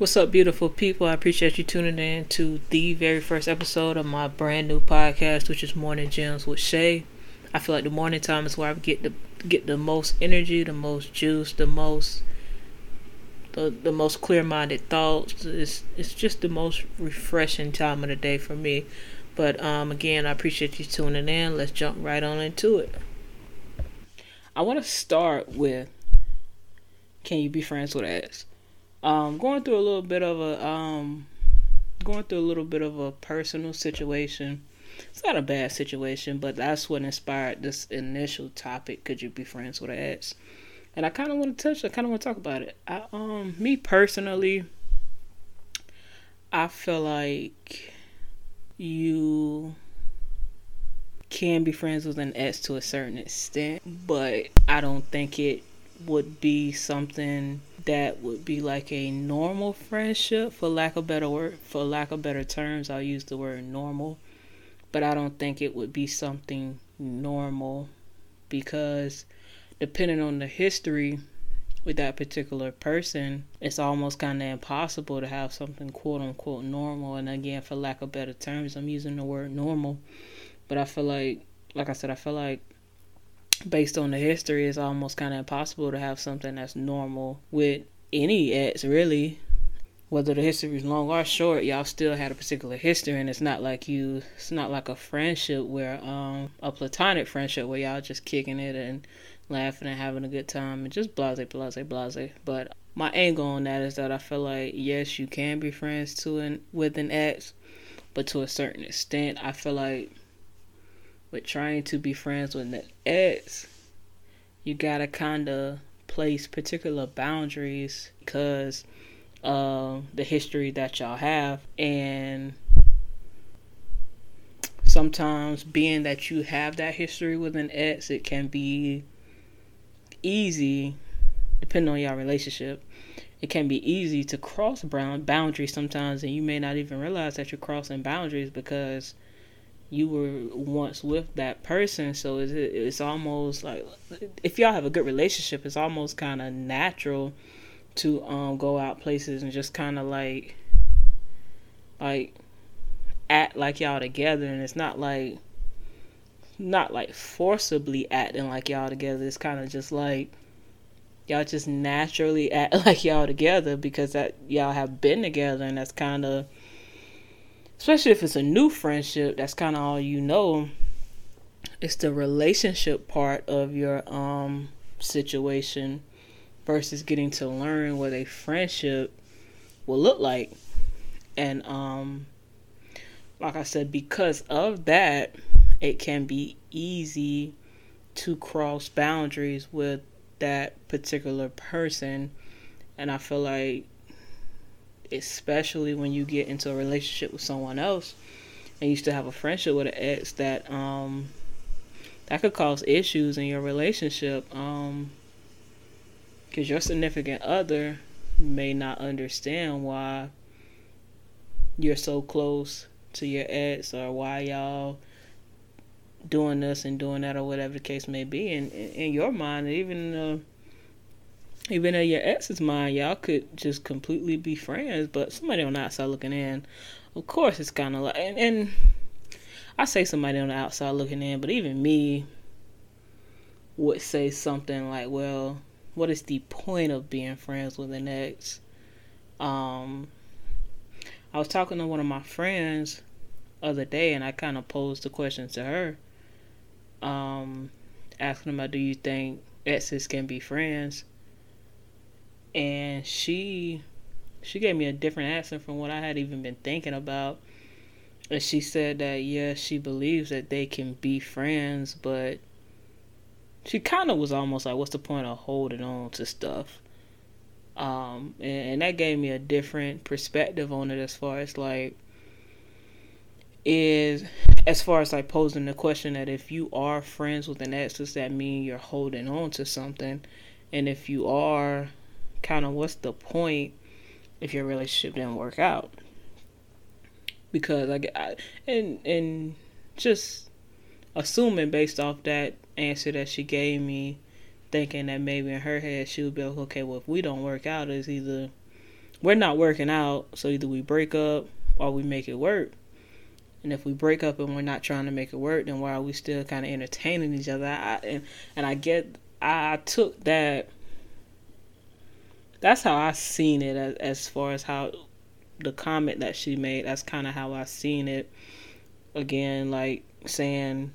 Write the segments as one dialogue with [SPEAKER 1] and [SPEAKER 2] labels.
[SPEAKER 1] What's up, beautiful people? I appreciate you tuning in to the very first episode of my brand new podcast, which is Morning Gems with Shay. I feel like the morning time is where I get the get the most energy, the most juice, the most the the most clear minded thoughts. It's it's just the most refreshing time of the day for me. But um, again, I appreciate you tuning in. Let's jump right on into it. I want to start with can you be friends with ass? Um, going through a little bit of a um, going through a little bit of a personal situation. It's not a bad situation, but that's what inspired this initial topic. Could you be friends with an ex? And I kind of want to touch. I kind of want to talk about it. I, um, me personally, I feel like you can be friends with an ex to a certain extent, but I don't think it would be something that would be like a normal friendship for lack of better word for lack of better terms i'll use the word normal. But i don't think it would be something normal because depending on the history with that particular person it's almost kind of impossible to have something quote unquote normal. And again for lack of better terms i'm using the word normal. But i feel like like i said i feel like based on the history, it's almost kind of impossible to have something that's normal with any ex, really. Whether the history is long or short, y'all still had a particular history, and it's not like you, it's not like a friendship where, um, a platonic friendship where y'all just kicking it and laughing and having a good time and just blase, blase, blase. But my angle on that is that I feel like yes, you can be friends to an with an ex, but to a certain extent, I feel like with trying to be friends with an ex, you gotta kind of place particular boundaries because of um, the history that y'all have. And sometimes being that you have that history with an ex it can be easy depending on your relationship it can be easy to cross boundaries sometimes and you may not even realize that you're crossing boundaries because you were once with that person so it's, it's almost like if y'all have a good relationship it's almost kind of natural to um go out places and just kind of like like act like y'all together and it's not like not like forcibly acting like y'all together. It's kind of just like y'all just naturally act like y'all together because that y'all have been together and that's kind of especially if it's a new friendship, that's kind of all you know. It's the relationship part of your um situation versus getting to learn what a friendship will look like. And um like I said because of that, it can be easy to cross boundaries with that particular person and I feel like especially when you get into a relationship with someone else and you still have a friendship with an ex that um that could cause issues in your relationship um because your significant other may not understand why you're so close to your ex or why y'all doing this and doing that or whatever the case may be and in your mind even uh, even in your ex is mine, y'all could just completely be friends, but somebody on the outside looking in, of course, it's kind of like, and, and I say somebody on the outside looking in, but even me would say something like, well, what is the point of being friends with an ex? Um, I was talking to one of my friends other day, and I kind of posed the question to her, um, asking about, do you think exes can be friends? And she she gave me a different answer from what I had even been thinking about. And she said that yes, she believes that they can be friends, but she kind of was almost like, "What's the point of holding on to stuff?" Um, and, and that gave me a different perspective on it as far as like is as far as like posing the question that if you are friends with an ex, does that mean you're holding on to something? And if you are, kind of what's the point if your relationship didn't work out? Because I, I and and just assuming based off that answer that she gave me, thinking that maybe in her head she would be like, okay, well if we don't work out, it's either we're not working out, so either we break up or we make it work. And if we break up and we're not trying to make it work, then why are we still kind of entertaining each other? I, and and I get, I took that. That's how I seen it as as far as how the comment that she made. That's kind of how I seen it. Again, like saying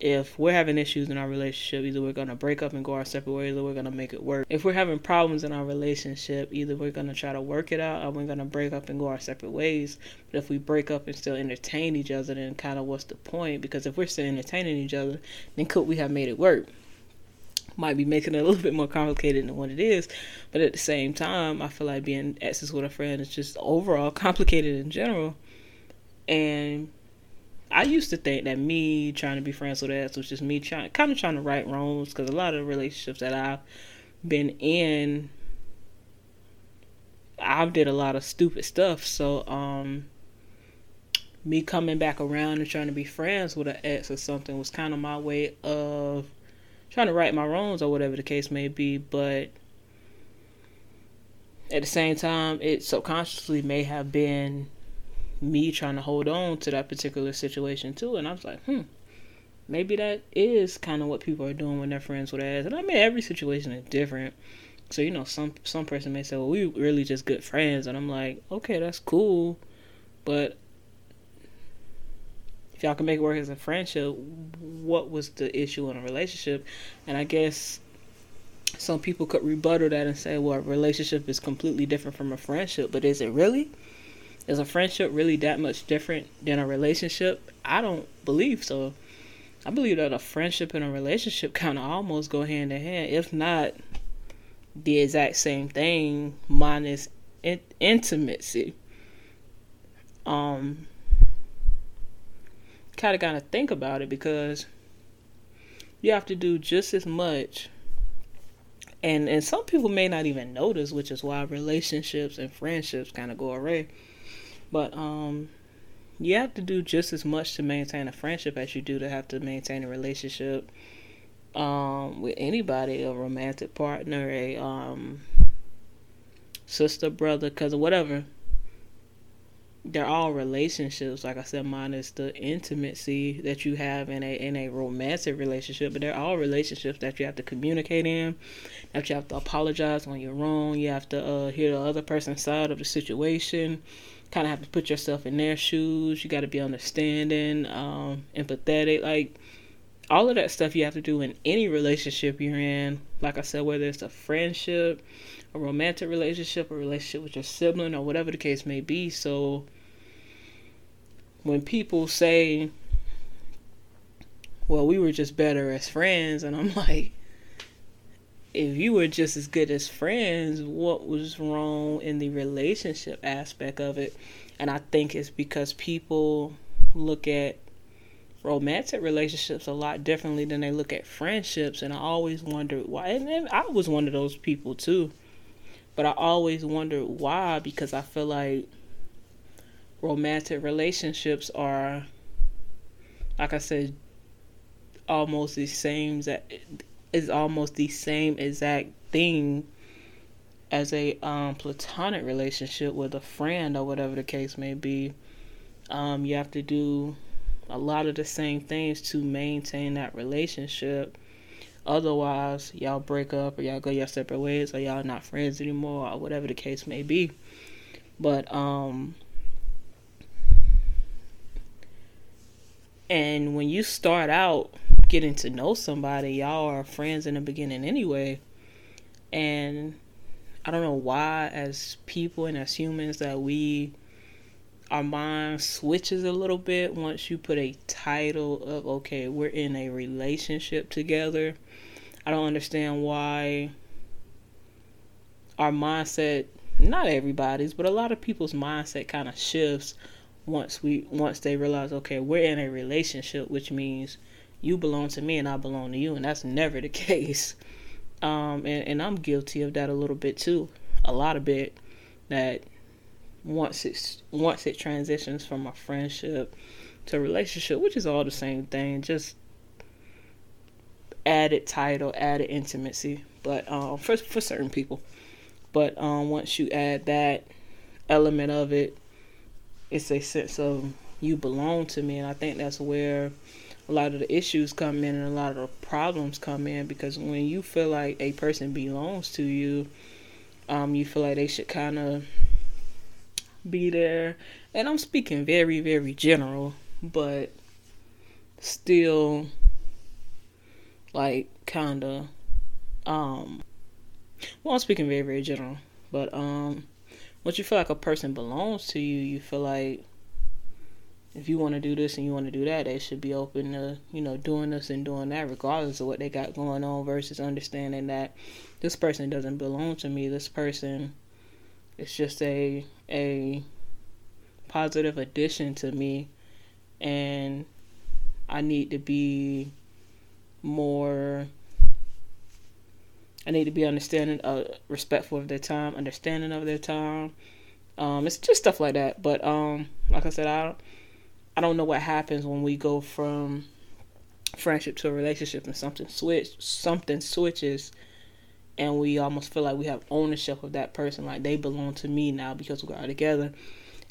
[SPEAKER 1] if we're having issues in our relationship, either we're to break up and go our separate ways or we're to make it work. If we're having problems in our relationship, either we're to try to work it out or we're to break up and go our separate ways. But if we break up and still entertain each other, then kind of what's the point? Because if we're still entertaining each other, then could we have made it work? Might be making it a little bit more complicated than what it is, but at the same time, I feel like being exes with a friend is just overall complicated in general. And I used to think that me trying to be friends with ex was just me trying, kind of trying to right wrongs, because a lot of relationships that I've been in, I've did a lot of stupid stuff. So, um, me coming back around and trying to be friends with an ex or something was kind of my way of trying to right my wrongs or whatever the case may be. But at the same time, it subconsciously may have been me trying to hold on to that particular situation too. And I was like, hmm, maybe that is kind of what people are doing when they're friends with us. And I mean, every situation is different. So you know, some some person may say, "Well, we really just good friends," and I'm like, "Okay, that's cool," but y'all can make it work as a friendship, what was the issue in a relationship? And I guess some people could rebuttal that and say, "Well, a relationship is completely different from a friendship," but is it really? Is a friendship really that much different than a relationship? I don't believe so. I believe that a friendship and a relationship kind of almost go hand in hand, if not the exact same thing, minus in- intimacy. Um, kind of got to think about it because you have to do just as much and and some people may not even notice which is why relationships and friendships kind of go away but um, you have to do just as much to maintain a friendship as you do to have to maintain a relationship um, with anybody, a romantic partner, a um, sister, brother, cousin, whatever. They're all relationships, like I said, minus the intimacy that you have in a in a romantic relationship. But they're all relationships that you have to communicate in, that you have to apologize when you're wrong. You have to uh, hear the other person's side of the situation kind of have to put yourself in their shoes. You got to be understanding, um, empathetic, like all of that stuff you have to do in any relationship you're in. Like I said, whether it's a friendship, a romantic relationship, a relationship with your sibling, or whatever the case may be. So when people say, well, we were just better as friends, and I'm like, if you were just as good as friends, what was wrong in the relationship aspect of it? And I think it's because people look at romantic relationships a lot differently than they look at friendships. And I always wondered why. And I was one of those people too. But I always wondered why because I feel like romantic relationships are, like I said, almost the same that is almost the same exact thing as a um, platonic relationship with a friend or whatever the case may be. Um, you have to do a lot of the same things to maintain that relationship. Otherwise, y'all break up or y'all go your separate ways or y'all not friends anymore or whatever the case may be. But um and when you start out getting to know somebody, y'all are friends in the beginning anyway. And I don't know why, as people and as humans, that we our mind switches a little bit once you put a title of okay, we're in a relationship together. I don't understand why our mindset not everybody's, but a lot of people's mindset kind of shifts once we once they realize okay, we're in a relationship, which means you belong to me and I belong to you, and that's never the case. Um, and, and I'm guilty of that a little bit too, a lot of bit. That once it's once it transitions from a friendship to a relationship, which is all the same thing, just added title, added intimacy, but um, for for certain people. But um, once you add that element of it, it's a sense of you belong to me, and I think that's where a lot of the issues come in and a lot of the problems come in because when you feel like a person belongs to you, um, you feel like they should kind of be there. And I'm speaking very, very general, but still like kind of um well i'm speaking very very general but um once you feel like a person belongs to you you feel like if you want to do this and you want to do that, they should be open to, you know, doing this and doing that, regardless of what they got going on, versus understanding that this person doesn't belong to me. This person is just a a positive addition to me, and I need to be more. I need to be understanding, uh, respectful of their time, understanding of their time. Um, it's just stuff like that. But um, like I said, I don't I don't know what happens when we go from friendship to a relationship and something switch something switches and we almost feel like we have ownership of that person like they belong to me now because we are together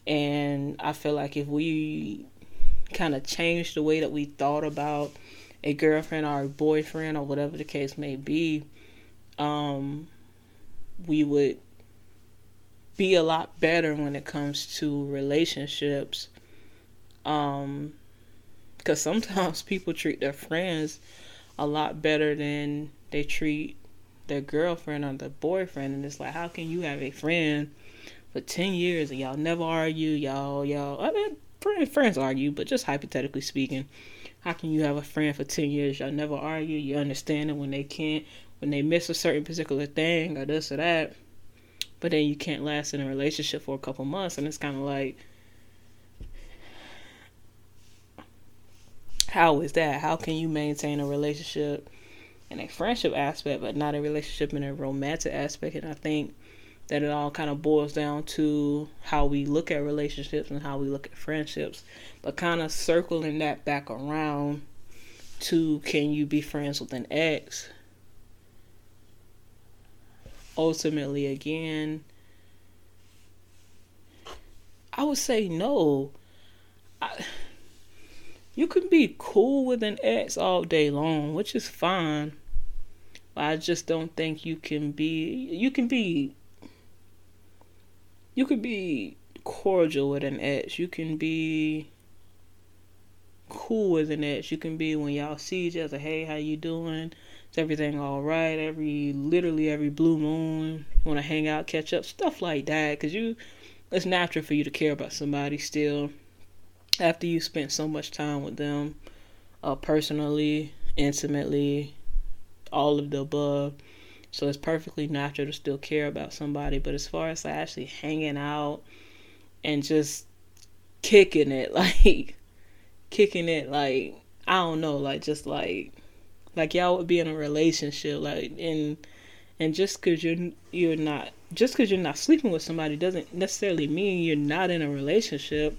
[SPEAKER 1] and i feel like if we kind of change the way that we thought about a girlfriend or a boyfriend or whatever the case may be um we would be a lot better when it comes to relationships um, because sometimes people treat their friends a lot better than they treat their girlfriend or their boyfriend, and it's like, how can you have a friend for ten years and y'all never argue? Y'all, y'all, I mean, friends, friends argue, but just hypothetically speaking, how can you have a friend for ten years? Y'all never argue. You understand it when they can't, when they miss a certain particular thing or this or that, but then you can't last in a relationship for a couple months, and it's kind of like how is that? How can you maintain a relationship in a friendship aspect, but not a relationship in a romantic aspect? And I think that it all kind of boils down to how we look at relationships and how we look at friendships, but kind of circling that back around to can you be friends with an ex? Ultimately, again, I would say no. I, you can be cool with an ex all day long, which is fine. But I just don't think you can be you can be you can be cordial with an ex. You can be cool with an ex. You can be when y'all see each other, hey, how you doing? Is everything all right? Every literally every blue moon, want to hang out, catch up, stuff like that. Cause you, it's natural for you to care about somebody still after you spent so much time with them, uh, personally, intimately, all of the above. So it's perfectly natural to still care about somebody. But as far as like actually hanging out and just kicking it, like kicking it, like I don't know, like just like like y'all would be in a relationship, like and and just because you're you're not just because you're not sleeping with somebody doesn't necessarily mean you're not in a relationship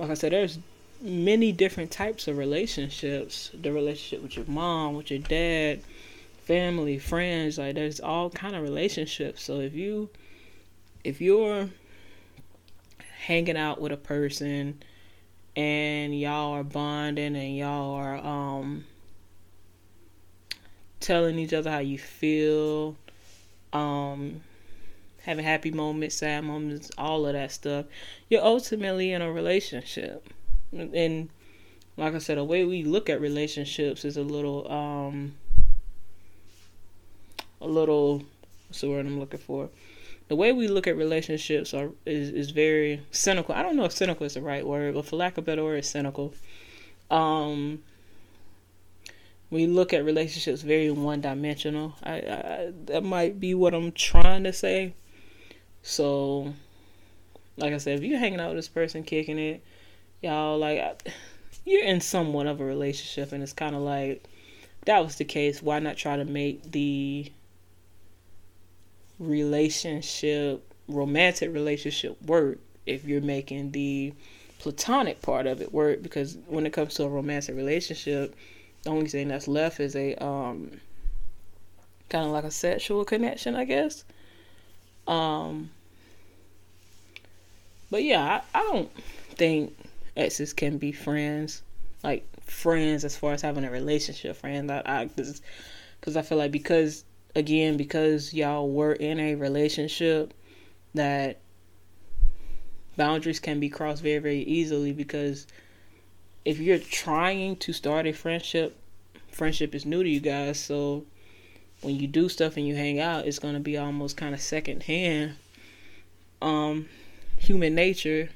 [SPEAKER 1] like I said, there's many different types of relationships. The relationship with your mom, with your dad, family, friends, like there's all kind of relationships. So if you if you're hanging out with a person and y'all are bonding and y'all are um telling each other how you feel, um having happy moments, sad moments, all of that stuff, you're ultimately in a relationship. And like I said, the way we look at relationships is a little um a little what's the word I'm looking for? The way we look at relationships are is, is very cynical. I don't know if cynical is the right word, but for lack of a better word, it's cynical. Um we look at relationships very one dimensional. I, I, that might be what I'm trying to say. So, like I said, if you're hanging out with this person, kicking it, y'all like you're in somewhat of a relationship, and it's kind of like that was the case. Why not try to make the relationship, romantic relationship, work if you're making the platonic part of it work? Because when it comes to a romantic relationship, the only thing that's left is a um kind of like a sexual connection, I guess. Um, but yeah, I, I don't think exes can be friends, like friends as far as having a relationship friend. I, I cause, cause I feel like because again because y'all were in a relationship that boundaries can be crossed very very easily because if you're trying to start a friendship friendship is new to you guys so when you do stuff and you hang out it's going to be almost kind of second hand um human nature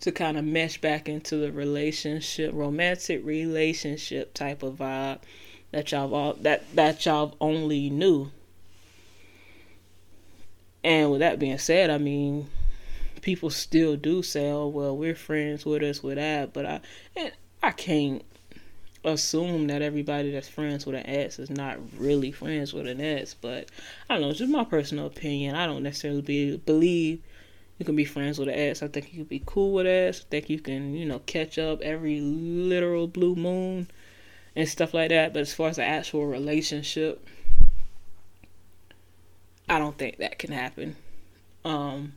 [SPEAKER 1] to kind of mesh back into the relationship, romantic relationship type of vibe that y'all all that that y'all only knew. And with that being said, I mean, people still do say, "Oh, well, we're friends with us with that," but I and I can't assume that everybody that's friends with an ex is not really friends with an ex. But I don't know, it's just my personal opinion. I don't necessarily be, believe you can be friends with an ex. I think you can be cool with ex. I think you can, you know, catch up every literal blue moon and stuff like that. But as far as the actual relationship, I don't think that can happen. Um,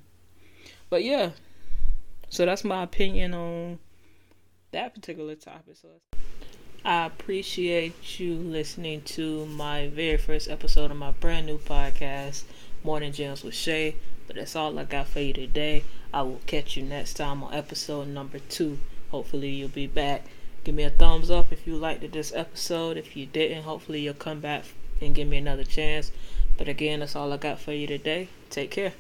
[SPEAKER 1] but yeah, so that's my opinion on that particular topic. So I appreciate you listening to my very first episode of my brand new podcast, Morning Gems with Shay. But that's all I got for you today. I will catch you next time on episode number two. Hopefully, you'll be back. Give me a thumbs up if you liked this episode. If you didn't, hopefully, you'll come back and give me another chance. But again, that's all I got for you today. Take care.